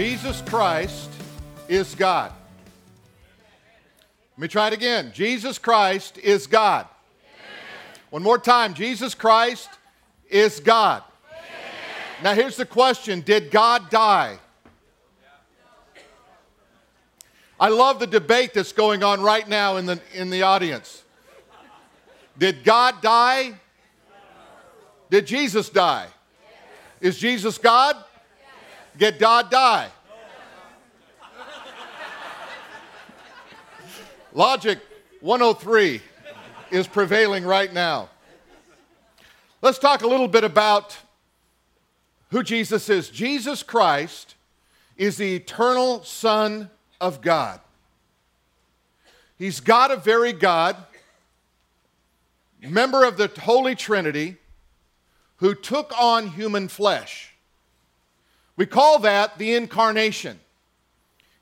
Jesus Christ is God. Let me try it again. Jesus Christ is God. One more time. Jesus Christ is God. Now, here's the question Did God die? I love the debate that's going on right now in the, in the audience. Did God die? Did Jesus die? Is Jesus God? Did God die? Logic 103 is prevailing right now. Let's talk a little bit about who Jesus is. Jesus Christ is the eternal Son of God. He's God of very God, member of the Holy Trinity, who took on human flesh. We call that the incarnation.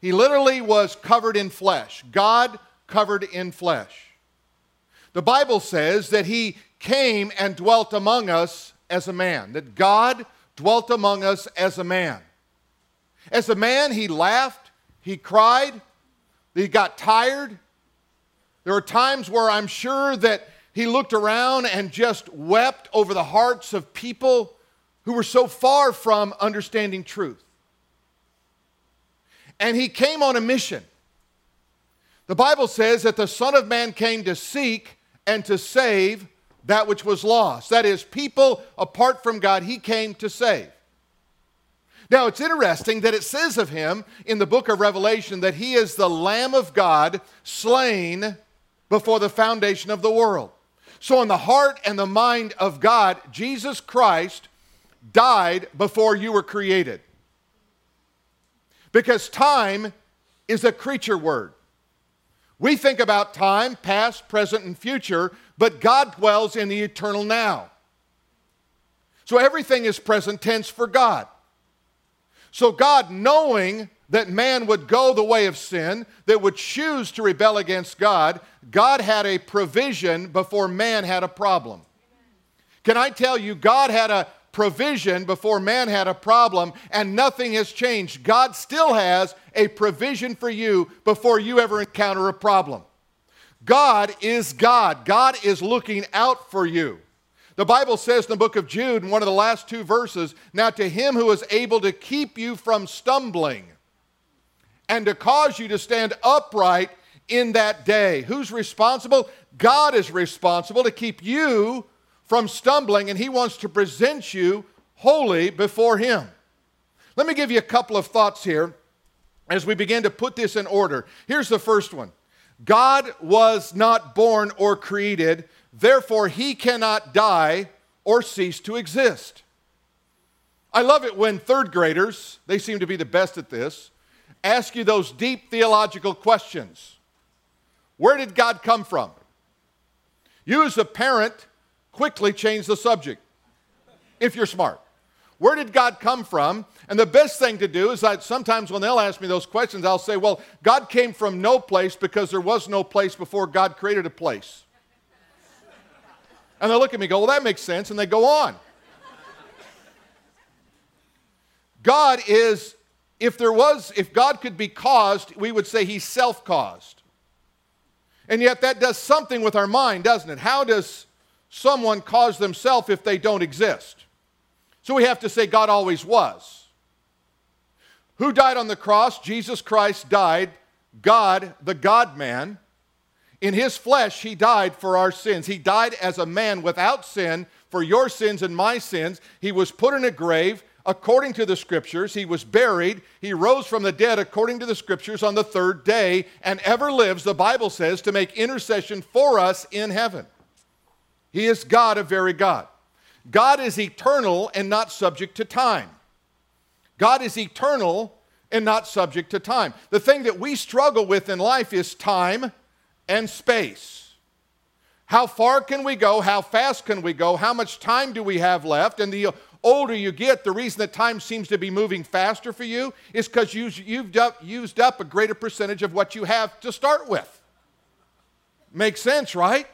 He literally was covered in flesh, God covered in flesh. The Bible says that he came and dwelt among us as a man, that God dwelt among us as a man. As a man, he laughed, he cried, he got tired. There were times where I'm sure that he looked around and just wept over the hearts of people who were so far from understanding truth. And he came on a mission. The Bible says that the Son of Man came to seek and to save that which was lost. That is, people apart from God, he came to save. Now, it's interesting that it says of him in the book of Revelation that he is the Lamb of God slain before the foundation of the world. So, in the heart and the mind of God, Jesus Christ died before you were created. Because time is a creature word. We think about time, past, present, and future, but God dwells in the eternal now. So everything is present tense for God. So God, knowing that man would go the way of sin, that would choose to rebel against God, God had a provision before man had a problem. Can I tell you, God had a provision before man had a problem, and nothing has changed. God still has a provision for you before you ever encounter a problem. God is God. God is looking out for you. The Bible says in the book of Jude, in one of the last two verses, now to him who is able to keep you from stumbling and to cause you to stand upright in that day. Who's responsible? God is responsible to keep you from stumbling, and He wants to present you holy before Him. Let me give you a couple of thoughts here as we begin to put this in order. Here's the first one God was not born or created, therefore, He cannot die or cease to exist. I love it when third graders, they seem to be the best at this, ask you those deep theological questions. Where did God come from? You, as a parent, quickly change the subject if you're smart. Where did God come from? And the best thing to do is that sometimes when they'll ask me those questions, I'll say, Well, God came from no place because there was no place before God created a place. And they look at me and go, Well, that makes sense. And they go on. God is, if there was, if God could be caused, we would say he's self caused. And yet that does something with our mind, doesn't it? How does someone cause themselves if they don't exist. So we have to say God always was. Who died on the cross? Jesus Christ died, God, the God man. In his flesh, he died for our sins. He died as a man without sin for your sins and my sins. He was put in a grave according to the scriptures. He was buried. He rose from the dead according to the scriptures on the third day and ever lives, the Bible says, to make intercession for us in heaven. He is God, a very God. God is eternal and not subject to time. God is eternal and not subject to time. The thing that we struggle with in life is time and space. How far can we go? How fast can we go? How much time do we have left? And the older you get, the reason that time seems to be moving faster for you is because you've used up a greater percentage of what you have to start with. Makes sense, right?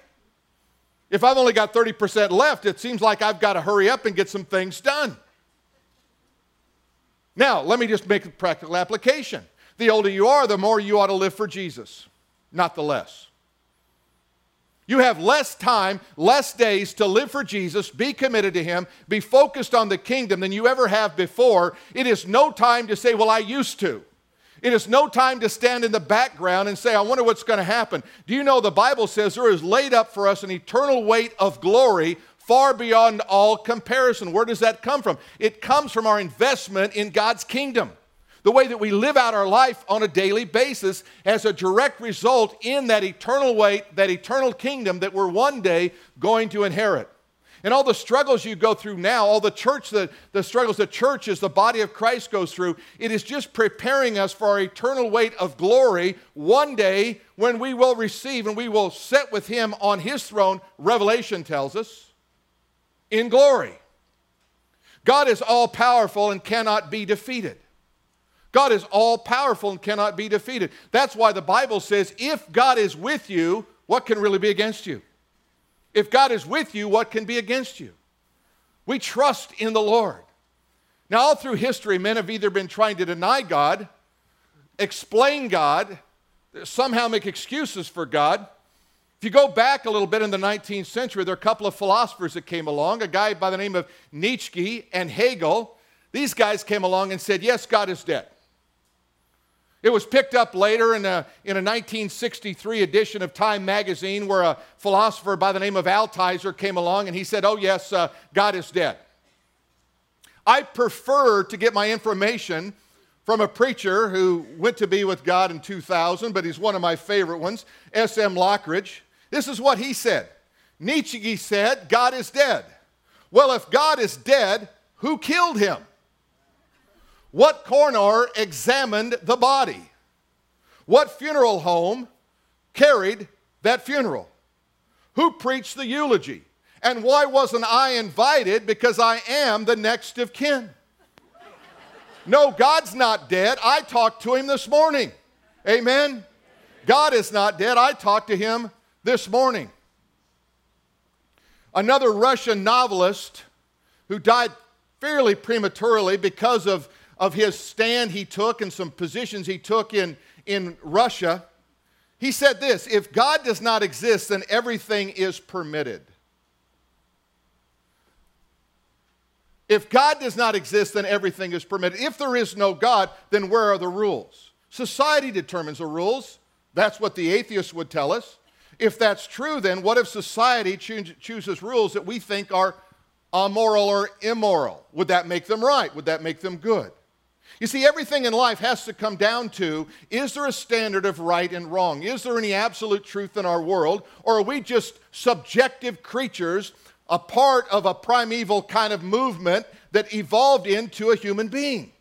If I've only got 30% left, it seems like I've got to hurry up and get some things done. Now, let me just make a practical application. The older you are, the more you ought to live for Jesus, not the less. You have less time, less days to live for Jesus, be committed to Him, be focused on the kingdom than you ever have before. It is no time to say, Well, I used to. It is no time to stand in the background and say, I wonder what's going to happen. Do you know the Bible says there is laid up for us an eternal weight of glory far beyond all comparison? Where does that come from? It comes from our investment in God's kingdom the way that we live out our life on a daily basis as a direct result in that eternal weight, that eternal kingdom that we're one day going to inherit. And all the struggles you go through now, all the church, the, the struggles the church is, the body of Christ goes through, it is just preparing us for our eternal weight of glory one day when we will receive and we will sit with him on his throne, Revelation tells us, in glory. God is all powerful and cannot be defeated. God is all powerful and cannot be defeated. That's why the Bible says if God is with you, what can really be against you? If God is with you, what can be against you? We trust in the Lord. Now, all through history, men have either been trying to deny God, explain God, somehow make excuses for God. If you go back a little bit in the 19th century, there are a couple of philosophers that came along, a guy by the name of Nietzsche and Hegel. These guys came along and said, Yes, God is dead. It was picked up later in a, in a 1963 edition of Time magazine where a philosopher by the name of Altizer came along and he said, Oh, yes, uh, God is dead. I prefer to get my information from a preacher who went to be with God in 2000, but he's one of my favorite ones, S.M. Lockridge. This is what he said Nietzsche said, God is dead. Well, if God is dead, who killed him? What coroner examined the body? What funeral home carried that funeral? Who preached the eulogy? And why wasn't I invited? Because I am the next of kin. No, God's not dead. I talked to him this morning. Amen. God is not dead. I talked to him this morning. Another Russian novelist who died fairly prematurely because of of his stand he took and some positions he took in, in Russia, he said this If God does not exist, then everything is permitted. If God does not exist, then everything is permitted. If there is no God, then where are the rules? Society determines the rules. That's what the atheists would tell us. If that's true, then what if society chooses rules that we think are amoral or immoral? Would that make them right? Would that make them good? You see, everything in life has to come down to is there a standard of right and wrong? Is there any absolute truth in our world? Or are we just subjective creatures, a part of a primeval kind of movement that evolved into a human being?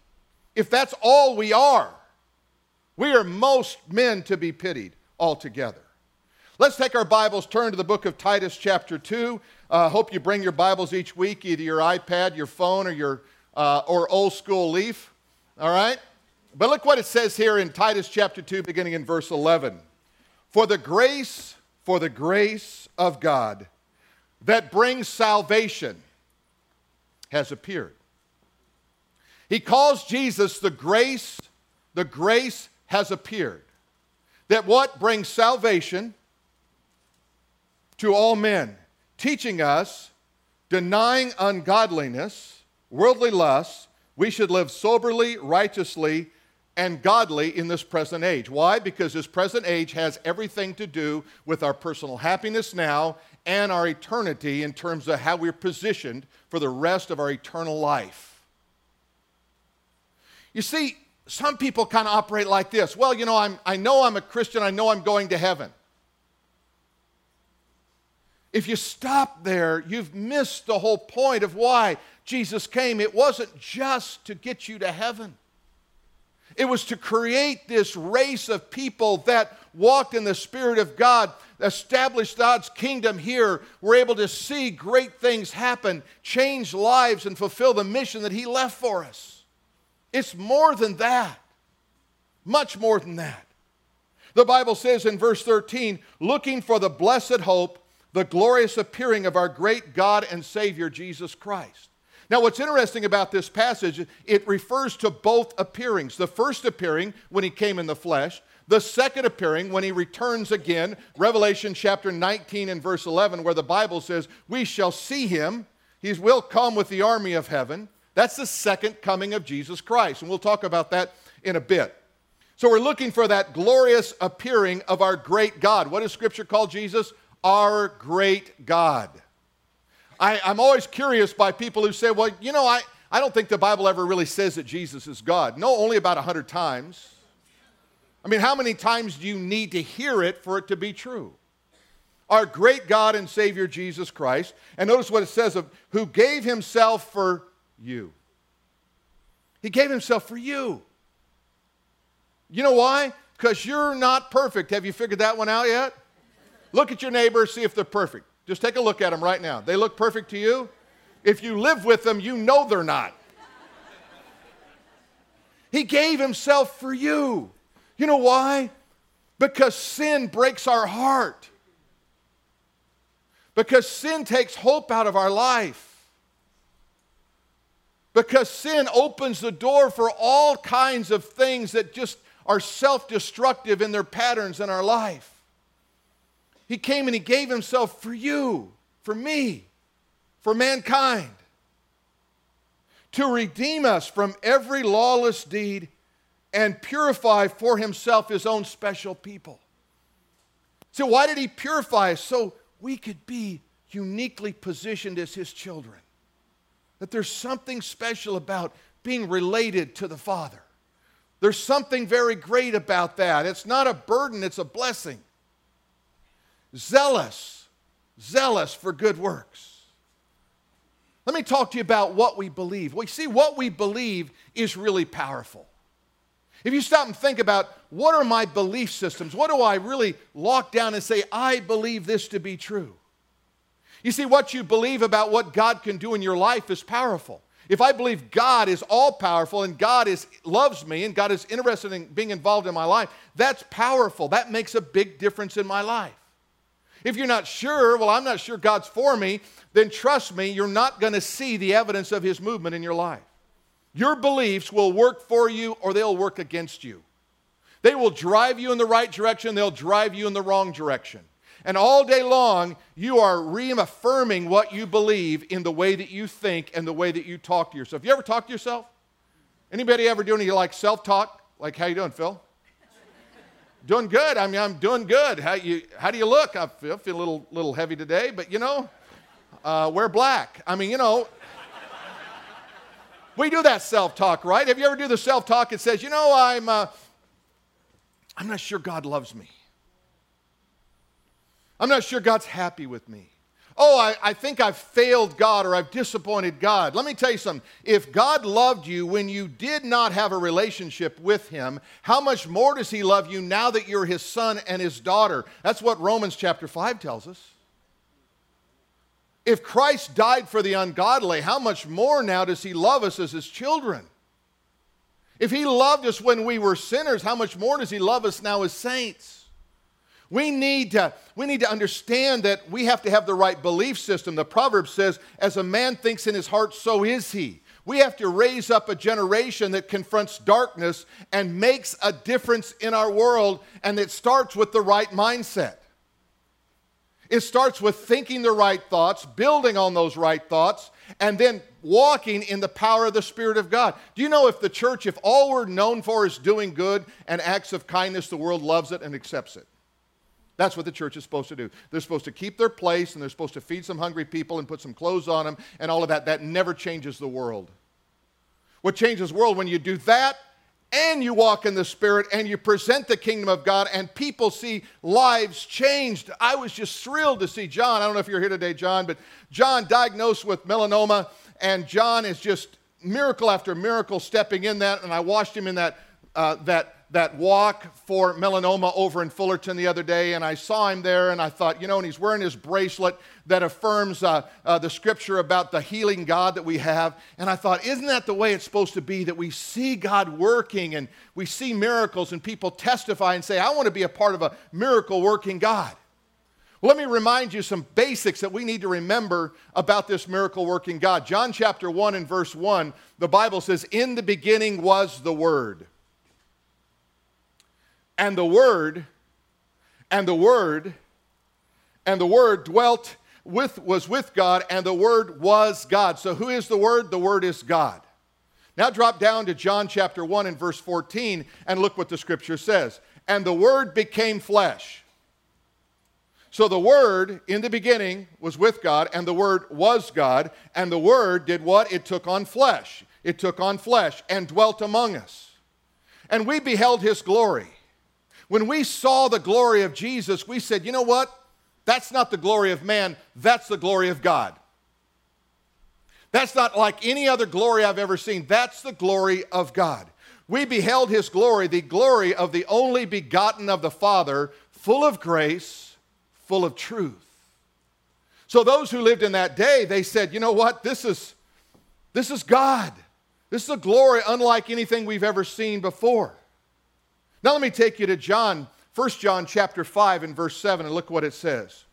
If that's all we are, we are most men to be pitied altogether. Let's take our Bibles, turn to the book of Titus, chapter 2. I uh, hope you bring your Bibles each week, either your iPad, your phone, or your uh, or old school leaf. All right? But look what it says here in Titus chapter 2, beginning in verse 11. For the grace, for the grace of God that brings salvation has appeared. He calls Jesus the grace, the grace has appeared. That what brings salvation to all men, teaching us, denying ungodliness, worldly lusts, we should live soberly, righteously, and godly in this present age. Why? Because this present age has everything to do with our personal happiness now and our eternity in terms of how we're positioned for the rest of our eternal life. You see, some people kind of operate like this. Well, you know, I'm, I know I'm a Christian, I know I'm going to heaven. If you stop there, you've missed the whole point of why Jesus came. It wasn't just to get you to heaven, it was to create this race of people that walked in the Spirit of God, established God's kingdom here, were able to see great things happen, change lives, and fulfill the mission that He left for us. It's more than that, much more than that. The Bible says in verse 13, looking for the blessed hope the glorious appearing of our great God and Savior, Jesus Christ. Now, what's interesting about this passage, it refers to both appearings. The first appearing when he came in the flesh, the second appearing when he returns again, Revelation chapter 19 and verse 11, where the Bible says, We shall see him. He will come with the army of heaven. That's the second coming of Jesus Christ. And we'll talk about that in a bit. So we're looking for that glorious appearing of our great God. What does Scripture call Jesus? Our great God. I, am always curious by people who say, well, you know, I, I don't think the Bible ever really says that Jesus is God. No, only about 100 times. I mean, how many times do you need to hear it for it to be true? Our great God and Savior Jesus Christ, and notice what it says of who gave himself for you. He gave himself for you. You know why? Because you're not perfect. Have you figured that one out yet? Look at your neighbor, see if they're perfect. Just take a look at them right now. They look perfect to you? If you live with them, you know they're not. He gave himself for you. You know why? Because sin breaks our heart. Because sin takes hope out of our life. Because sin opens the door for all kinds of things that just are self destructive in their patterns in our life. He came and He gave Himself for you, for me, for mankind, to redeem us from every lawless deed and purify for Himself His own special people. So, why did He purify us? So we could be uniquely positioned as His children. That there's something special about being related to the Father. There's something very great about that. It's not a burden, it's a blessing zealous, zealous for good works. Let me talk to you about what we believe. We see what we believe is really powerful. If you stop and think about what are my belief systems, what do I really lock down and say, I believe this to be true? You see, what you believe about what God can do in your life is powerful. If I believe God is all powerful and God is, loves me and God is interested in being involved in my life, that's powerful. That makes a big difference in my life. If you're not sure, well, I'm not sure God's for me, then trust me, you're not going to see the evidence of His movement in your life. Your beliefs will work for you or they'll work against you. They will drive you in the right direction, they'll drive you in the wrong direction. And all day long, you are reaffirming what you believe in the way that you think and the way that you talk to yourself. You ever talk to yourself? Anybody ever do any like self-talk? Like, how you doing, Phil? Doing good. I mean, I'm doing good. How, you, how do you look? I feel, feel a little, little heavy today, but you know, uh, wear black. I mean, you know, we do that self talk, right? Have you ever do the self talk that says, you know, I'm, uh, I'm not sure God loves me. I'm not sure God's happy with me oh, I, I, think I've failed God or I've disappointed God. Let me tell you something. If God loved you when you did not have a relationship with Him, how much more does He love you now that you're His son and His daughter? That's what Romans chapter 5 tells us. If Christ died for the ungodly, how much more now does He love us as His children? If He loved us when we were sinners, how much more does He love us now as saints? We need, to, we need to understand that we have to have the right belief system. The proverb says, As a man thinks in his heart, so is he. We have to raise up a generation that confronts darkness and makes a difference in our world, and it starts with the right mindset. It starts with thinking the right thoughts, building on those right thoughts, and then walking in the power of the Spirit of God. Do you know if the church, if all we're known for is doing good and acts of kindness, the world loves it and accepts it? That's what the church is supposed to do. They're supposed to keep their place and they're supposed to feed some hungry people and put some clothes on them and all of that. That never changes the world. What changes the world when you do that and you walk in the Spirit and you present the kingdom of God and people see lives changed. I was just thrilled to see John. I don't know if you're here today, John, but John diagnosed with melanoma and John is just miracle after miracle stepping in that. And I watched him in that, uh, that that walk for melanoma over in Fullerton the other day, and I saw him there, and I thought, you know, and he's wearing his bracelet that affirms uh, uh, the scripture about the healing God that we have. And I thought, isn't that the way it's supposed to be? That we see God working and we see miracles, and people testify and say, I want to be a part of a miracle working God. Well, let me remind you some basics that we need to remember about this miracle working God. John chapter 1 and verse 1, the Bible says, In the beginning was the Word. And the Word, and the Word, and the Word dwelt with, was with God, and the Word was God. So who is the Word? The Word is God. Now drop down to John chapter 1 and verse 14 and look what the scripture says. And the Word became flesh so the Word in the beginning was with God, and the Word was God, and the Word did what? It took on flesh. It took on flesh and dwelt among us. And we beheld His glory. When we saw the glory of Jesus, we said, you know what? That's not the glory of man, that's the glory of God. That's not like any other glory I've ever seen. That's the glory of God. We beheld his glory, the glory of the only begotten of the Father, full of grace full of truth. So those who lived in that day, they said, you know what? This is, this is God. This is a glory unlike anything we've ever seen before. Now let me take you to John, 1 John chapter 5 and verse 7, and look what it says.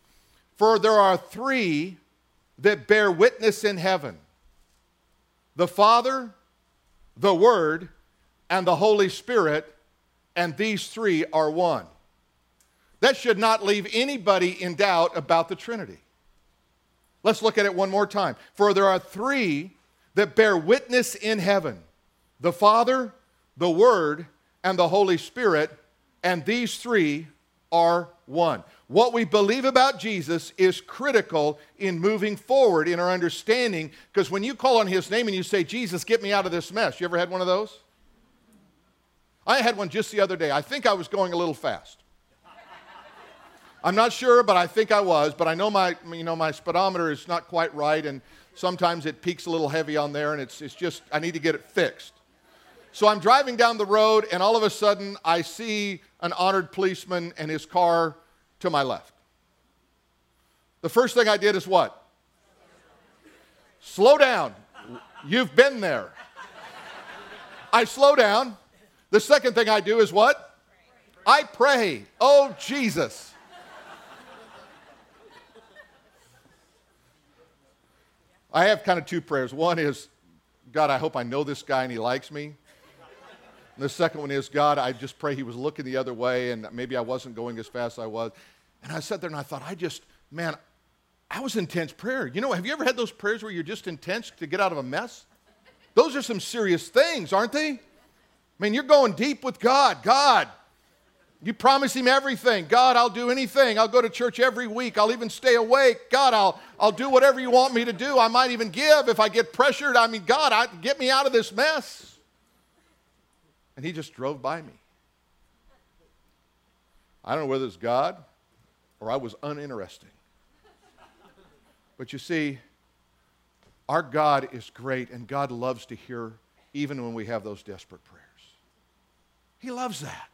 For there are three that bear witness in heaven the Father, the Word, and the Holy Spirit, and these three are one. That should not leave anybody in doubt about the Trinity. Let's look at it one more time. For there are three that bear witness in heaven the Father, the Word, and the Holy Spirit, and these three are one. What we believe about Jesus is critical in moving forward in our understanding because when you call on his name and you say, Jesus, get me out of this mess, you ever had one of those? I had one just the other day. I think I was going a little fast. I'm not sure, but I think I was. But I know my, you know, my speedometer is not quite right, and sometimes it peaks a little heavy on there, and it's, it's just, I need to get it fixed. So I'm driving down the road, and all of a sudden, I see an honored policeman and his car to my left. The first thing I did is what? Slow down. You've been there. I slow down. The second thing I do is what? I pray. Oh, Jesus. I have kind of two prayers. One is, God, I hope I know this guy and he likes me. And the second one is, God, I just pray he was looking the other way and maybe I wasn't going as fast as I was. And I sat there and I thought, I just, man, I was intense prayer. You know, have you ever had those prayers where you're just intense to get out of a mess? Those are some serious things, aren't they? I mean, you're going deep with God. God, you promise him everything. God, I'll do anything. I'll go to church every week. I'll even stay awake. God, I'll, I'll do whatever you want me to do. I might even give if I get pressured. I mean, God, I, get me out of this mess. And he just drove by me. I don't know whether it's God or I was uninteresting. But you see, our God is great, and God loves to hear even when we have those desperate prayers. He loves that.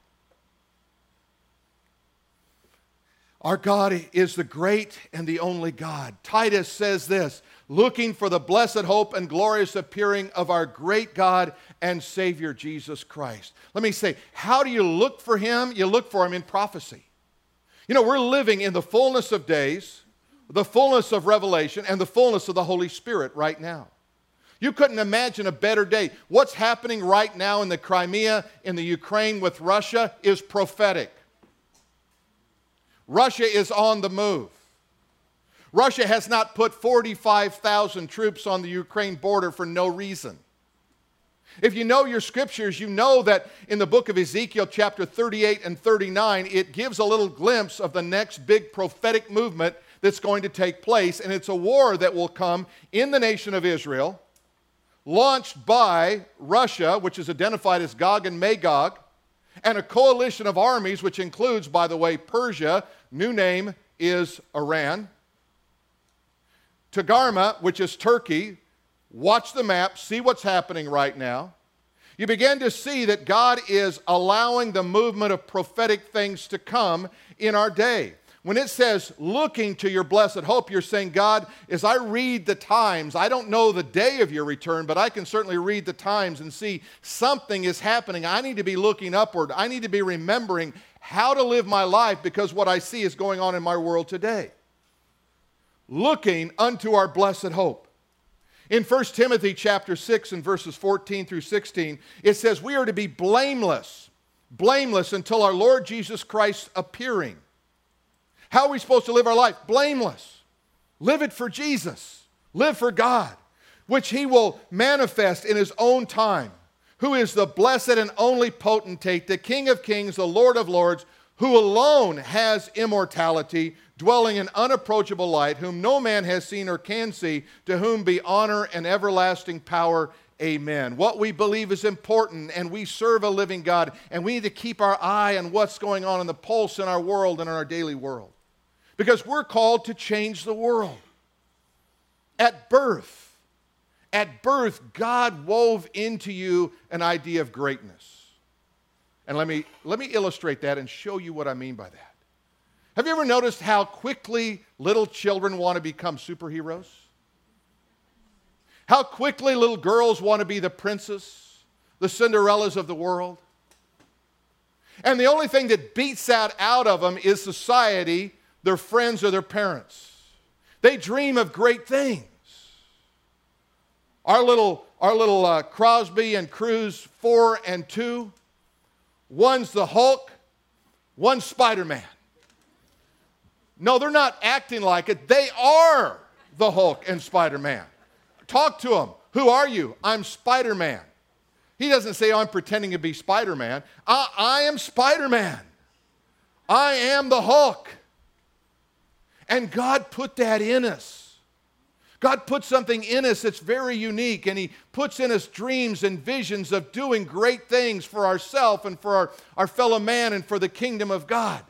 Our God is the great and the only God. Titus says this looking for the blessed hope and glorious appearing of our great God and Savior Jesus Christ. Let me say, how do you look for Him? You look for Him in prophecy. You know, we're living in the fullness of days, the fullness of revelation, and the fullness of the Holy Spirit right now. You couldn't imagine a better day. What's happening right now in the Crimea, in the Ukraine with Russia is prophetic. Russia is on the move. Russia has not put 45,000 troops on the Ukraine border for no reason. If you know your scriptures, you know that in the book of Ezekiel, chapter 38 and 39, it gives a little glimpse of the next big prophetic movement that's going to take place. And it's a war that will come in the nation of Israel, launched by Russia, which is identified as Gog and Magog, and a coalition of armies, which includes, by the way, Persia, new name is Iran. Togarmah, which is Turkey, watch the map, see what's happening right now. You begin to see that God is allowing the movement of prophetic things to come in our day. When it says looking to your blessed hope, you're saying, God, as I read the times, I don't know the day of your return, but I can certainly read the times and see something is happening. I need to be looking upward. I need to be remembering how to live my life because what I see is going on in my world today. Looking unto our blessed hope. In 1 Timothy chapter 6 and verses 14 through 16, it says, We are to be blameless, blameless until our Lord Jesus Christ appearing. How are we supposed to live our life? Blameless. Live it for Jesus. Live for God, which He will manifest in His own time, who is the blessed and only potentate, the King of kings, the Lord of lords, who alone has immortality, dwelling in unapproachable light, whom no man has seen or can see, to whom be honor and everlasting power. Amen. What we believe is important, and we serve a living God, and we need to keep our eye on what's going on in the pulse in our world and in our daily world. Because we're called to change the world. At birth, at birth, God wove into you an idea of greatness. And let me, let me illustrate that and show you what I mean by that. Have you ever noticed how quickly little children want to become superheroes? How quickly little girls want to be the princess, the Cinderellas of the world? And the only thing that beats that out of them is society, their friends, or their parents. They dream of great things. Our little, our little uh, Crosby and Cruz 4 and 2, one's the Hulk, one's Spider Man. No, they're not acting like it. They are the Hulk and Spider Man. Talk to them. Who are you? I'm Spider Man. He doesn't say, oh, I'm pretending to be Spider Man. I, I am Spider Man. I am the Hulk. And God put that in us. God put something in us that's very unique, and He puts in us dreams and visions of doing great things for ourselves and for our, our fellow man and for the kingdom of God.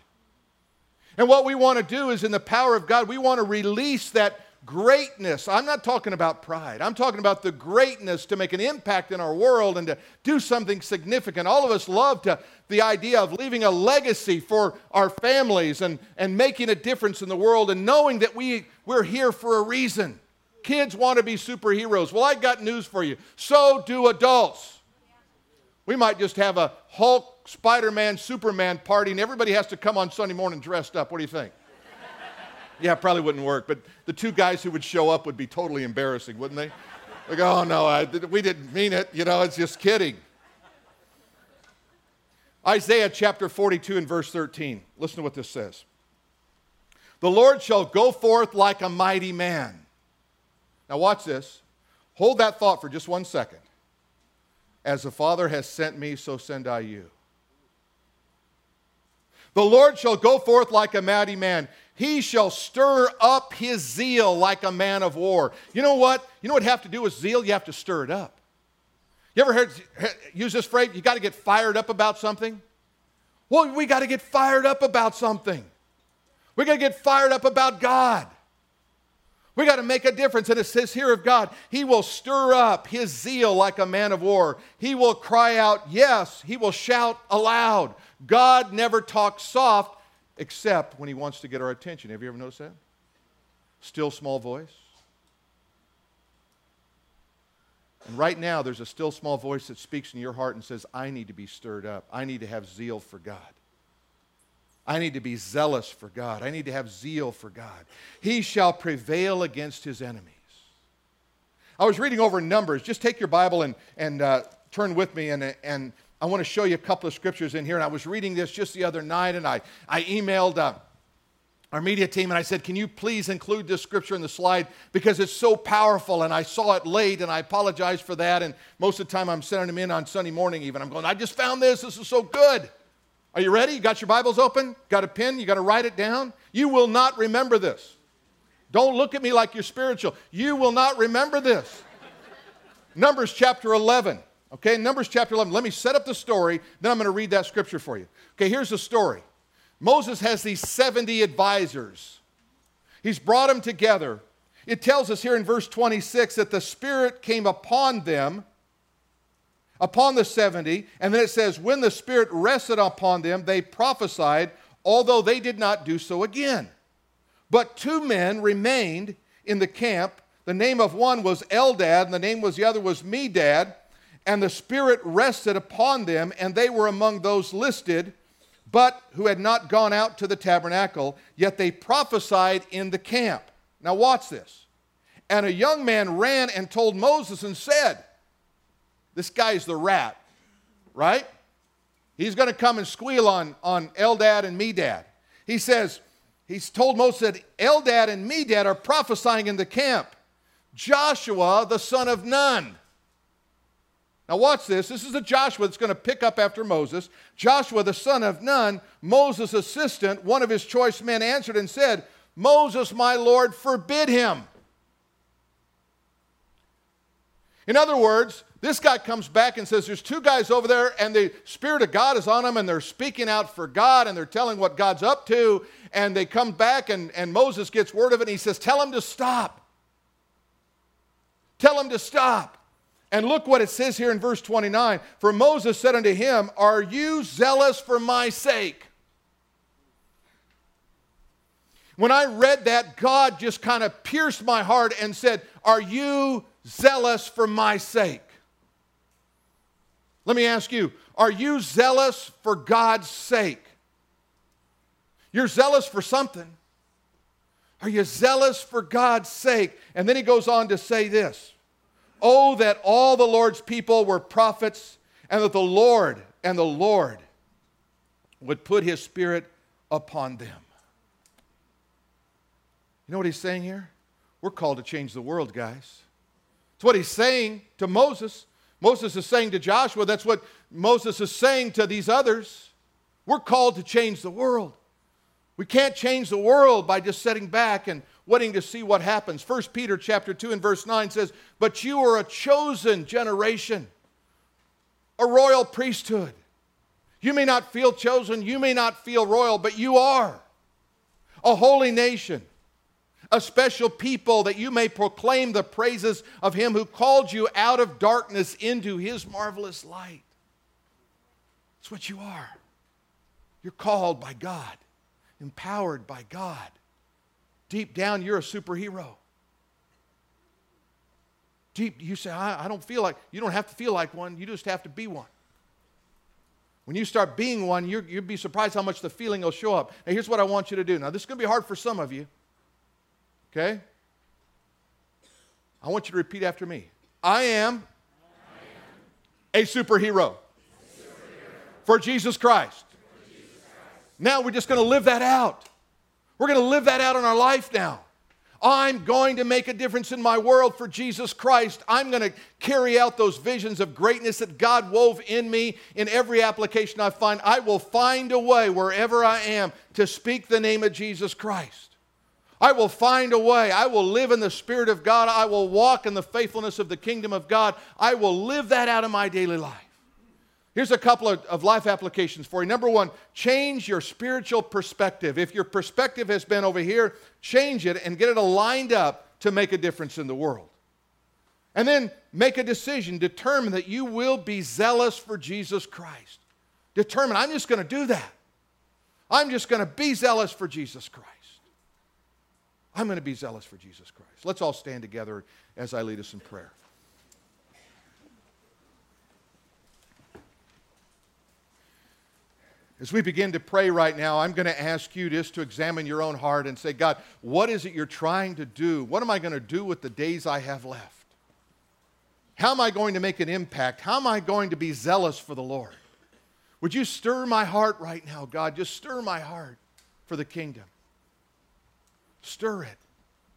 And what we want to do is, in the power of God, we want to release that greatness. I'm not talking about pride. I'm talking about the greatness to make an impact in our world and to do something significant. All of us love to, the idea of leaving a legacy for our families and, and making a difference in the world and knowing that we, we're here for a reason. Kids want to be superheroes. Well, I got news for you. So do adults. We might just have a Hulk Spider Man, Superman party, and everybody has to come on Sunday morning dressed up. What do you think? yeah, probably wouldn't work, but the two guys who would show up would be totally embarrassing, wouldn't they? Like, oh no, I, we didn't mean it. You know, it's just kidding. Isaiah chapter 42 and verse 13. Listen to what this says. The Lord shall go forth like a mighty man. Now, watch this. Hold that thought for just one second. As the Father has sent me, so send I you. The Lord shall go forth like a mighty man. He shall stir up his zeal like a man of war. You know what? You know what have to do with zeal? You have to stir it up. You ever heard use this phrase? You got to get fired up about something? Well, we got to get fired up about something. We got to get fired up about God. We got to make a difference. And it says here of God, He will stir up His zeal like a man of war. He will cry out, yes. He will shout aloud. God never talks soft except when He wants to get our attention. Have you ever noticed that? Still small voice. And right now, there's a still small voice that speaks in your heart and says, I need to be stirred up. I need to have zeal for God. I need to be zealous for God. I need to have zeal for God. He shall prevail against his enemies. I was reading over Numbers. Just take your Bible and, and uh, turn with me, and, and I want to show you a couple of scriptures in here. And I was reading this just the other night, and I, I emailed uh, our media team and I said, Can you please include this scripture in the slide? Because it's so powerful, and I saw it late, and I apologize for that. And most of the time, I'm sending them in on Sunday morning, even. I'm going, I just found this. This is so good. Are you ready? You got your Bibles open? Got a pen? You got to write it down? You will not remember this. Don't look at me like you're spiritual. You will not remember this. Numbers chapter 11. Okay, Numbers chapter 11. Let me set up the story, then I'm going to read that scripture for you. Okay, here's the story Moses has these 70 advisors, he's brought them together. It tells us here in verse 26 that the Spirit came upon them upon the 70. And then it says, When the Spirit rested upon them, they prophesied, although they did not do so again. But two men remained in the camp. The name of one was Eldad, and the name was the other was Medad. And the Spirit rested upon them, and they were among those listed but who had not gone out to the tabernacle, yet they prophesied in the camp. Now, watch this. And a young man ran and told Moses and said, This guy's the rat, right? He's going to come and squeal on, on Eldad and Medad. He says, He's told Moses that Eldad and Medad are prophesying in the camp. Joshua, the son of Nun. Now, watch this. This is the Joshua that's going to pick up after Moses. Joshua, the son of Nun, Moses' assistant, one of his choice men, answered and said, Moses, my Lord, forbid him. In other words, this guy comes back and says, There's two guys over there, and the Spirit of God is on them, and they're speaking out for God, and they're telling what God's up to. And they come back, and, and Moses gets word of it, and he says, Tell them to stop. Tell them to stop. And look what it says here in verse 29 For Moses said unto him, Are you zealous for my sake? When I read that, God just kind of pierced my heart and said, Are you zealous for my sake? Let me ask you, are you zealous for God's sake? You're zealous for something. Are you zealous for God's sake? And then he goes on to say this Oh, that all the Lord's people were prophets, and that the Lord and the Lord would put his spirit upon them. You know what he's saying here? We're called to change the world, guys. It's what he's saying to Moses. Moses is saying to Joshua, that's what Moses is saying to these others. We're called to change the world. We can't change the world by just sitting back and waiting to see what happens. 1 Peter chapter 2 and verse 9 says, "But you are a chosen generation, a royal priesthood." You may not feel chosen, you may not feel royal, but you are a holy nation a special people that you may proclaim the praises of him who called you out of darkness into his marvelous light. That's what you are. You're called by God, empowered by God. Deep down, you're a superhero. Deep, you say, I, I don't feel like, you don't have to feel like one, you just have to be one. When you start being one, you will be surprised how much the feeling will show up. Now, here's what I want you to do. Now, this is going to be hard for some of you. Okay? I want you to repeat after me. I am, I am. a superhero, a superhero. For, Jesus Christ. for Jesus Christ. Now we're just going to live that out. We're going to live that out in our life now. I'm going to make a difference in my world for Jesus Christ. I'm going to carry out those visions of greatness that God wove in me in every application I find. I will find a way wherever I am to speak the name of Jesus Christ. I will find a way. I will live in the Spirit of God. I will walk in the faithfulness of the kingdom of God. I will live that out in my daily life. Here's a couple of, of, life applications for you. Number one, change your spiritual perspective. If your perspective has been over here, change it and get it aligned up to make a difference in the world. And then make a decision. Determine that you will be zealous for Jesus Christ. Determine, I'm just going to do that. I'm just going to be zealous for Jesus Christ. I'm going to be zealous for Jesus Christ. Let's all stand together as I lead us in prayer. As we begin to pray right now, I'm going to ask you just to examine your own heart and say, God, what is it you're trying to do? What am I going to do with the days I have left? How am I going to make an impact? How am I going to be zealous for the Lord? Would you stir my heart right now, God? Just stir my heart for the kingdom. Stir it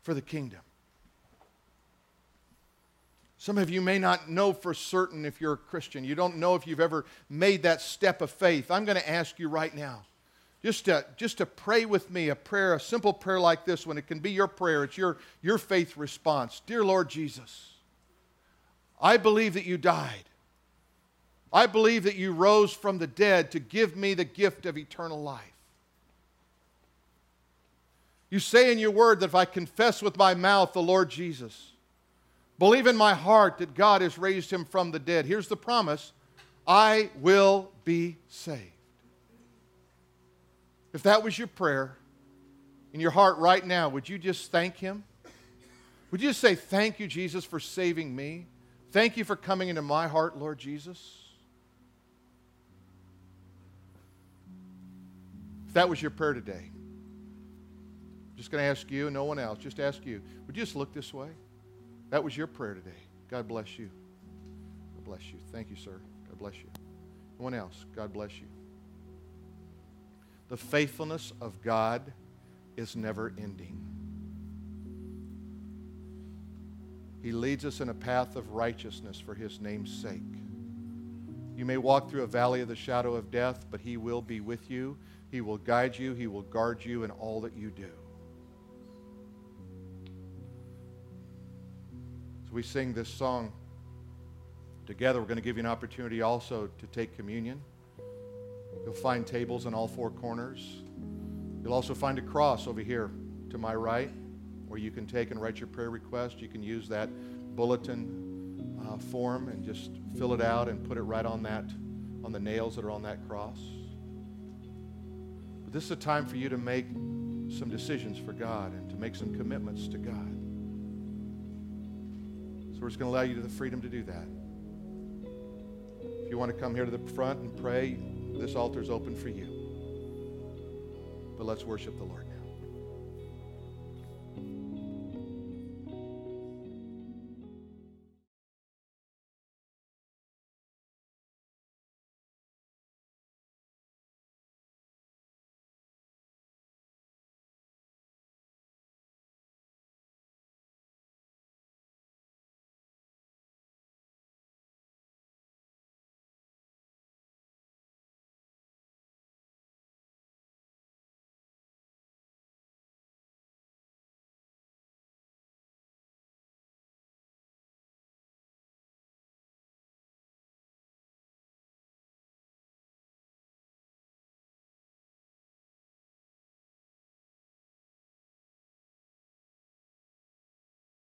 for the kingdom. Some of you may not know for certain if you're a Christian. You don't know if you've ever made that step of faith. I'm going to ask you right now just to, just to pray with me a prayer, a simple prayer like this one. It can be your prayer, it's your, your faith response. Dear Lord Jesus, I believe that you died. I believe that you rose from the dead to give me the gift of eternal life. You say in your word that if I confess with my mouth the Lord Jesus, believe in my heart that God has raised him from the dead, here's the promise I will be saved. If that was your prayer in your heart right now, would you just thank him? Would you just say, Thank you, Jesus, for saving me? Thank you for coming into my heart, Lord Jesus? If that was your prayer today, just going to ask you, no one else, just ask you, would you just look this way? That was your prayer today. God bless you. God bless you. Thank you, sir. God bless you. No one else, God bless you. The faithfulness of God is never ending. He leads us in a path of righteousness for his name's sake. You may walk through a valley of the shadow of death, but he will be with you. He will guide you. He will guard you in all that you do. We sing this song together, we're going to give you an opportunity also to take communion. You'll find tables in all four corners. You'll also find a cross over here to my right where you can take and write your prayer request. You can use that bulletin uh, form and just fill it out and put it right on that, on the nails that are on that cross. But this is a time for you to make some decisions for God and to make some commitments to God. So we're just going to allow you the freedom to do that. If you want to come here to the front and pray, this altar is open for you. But let's worship the Lord.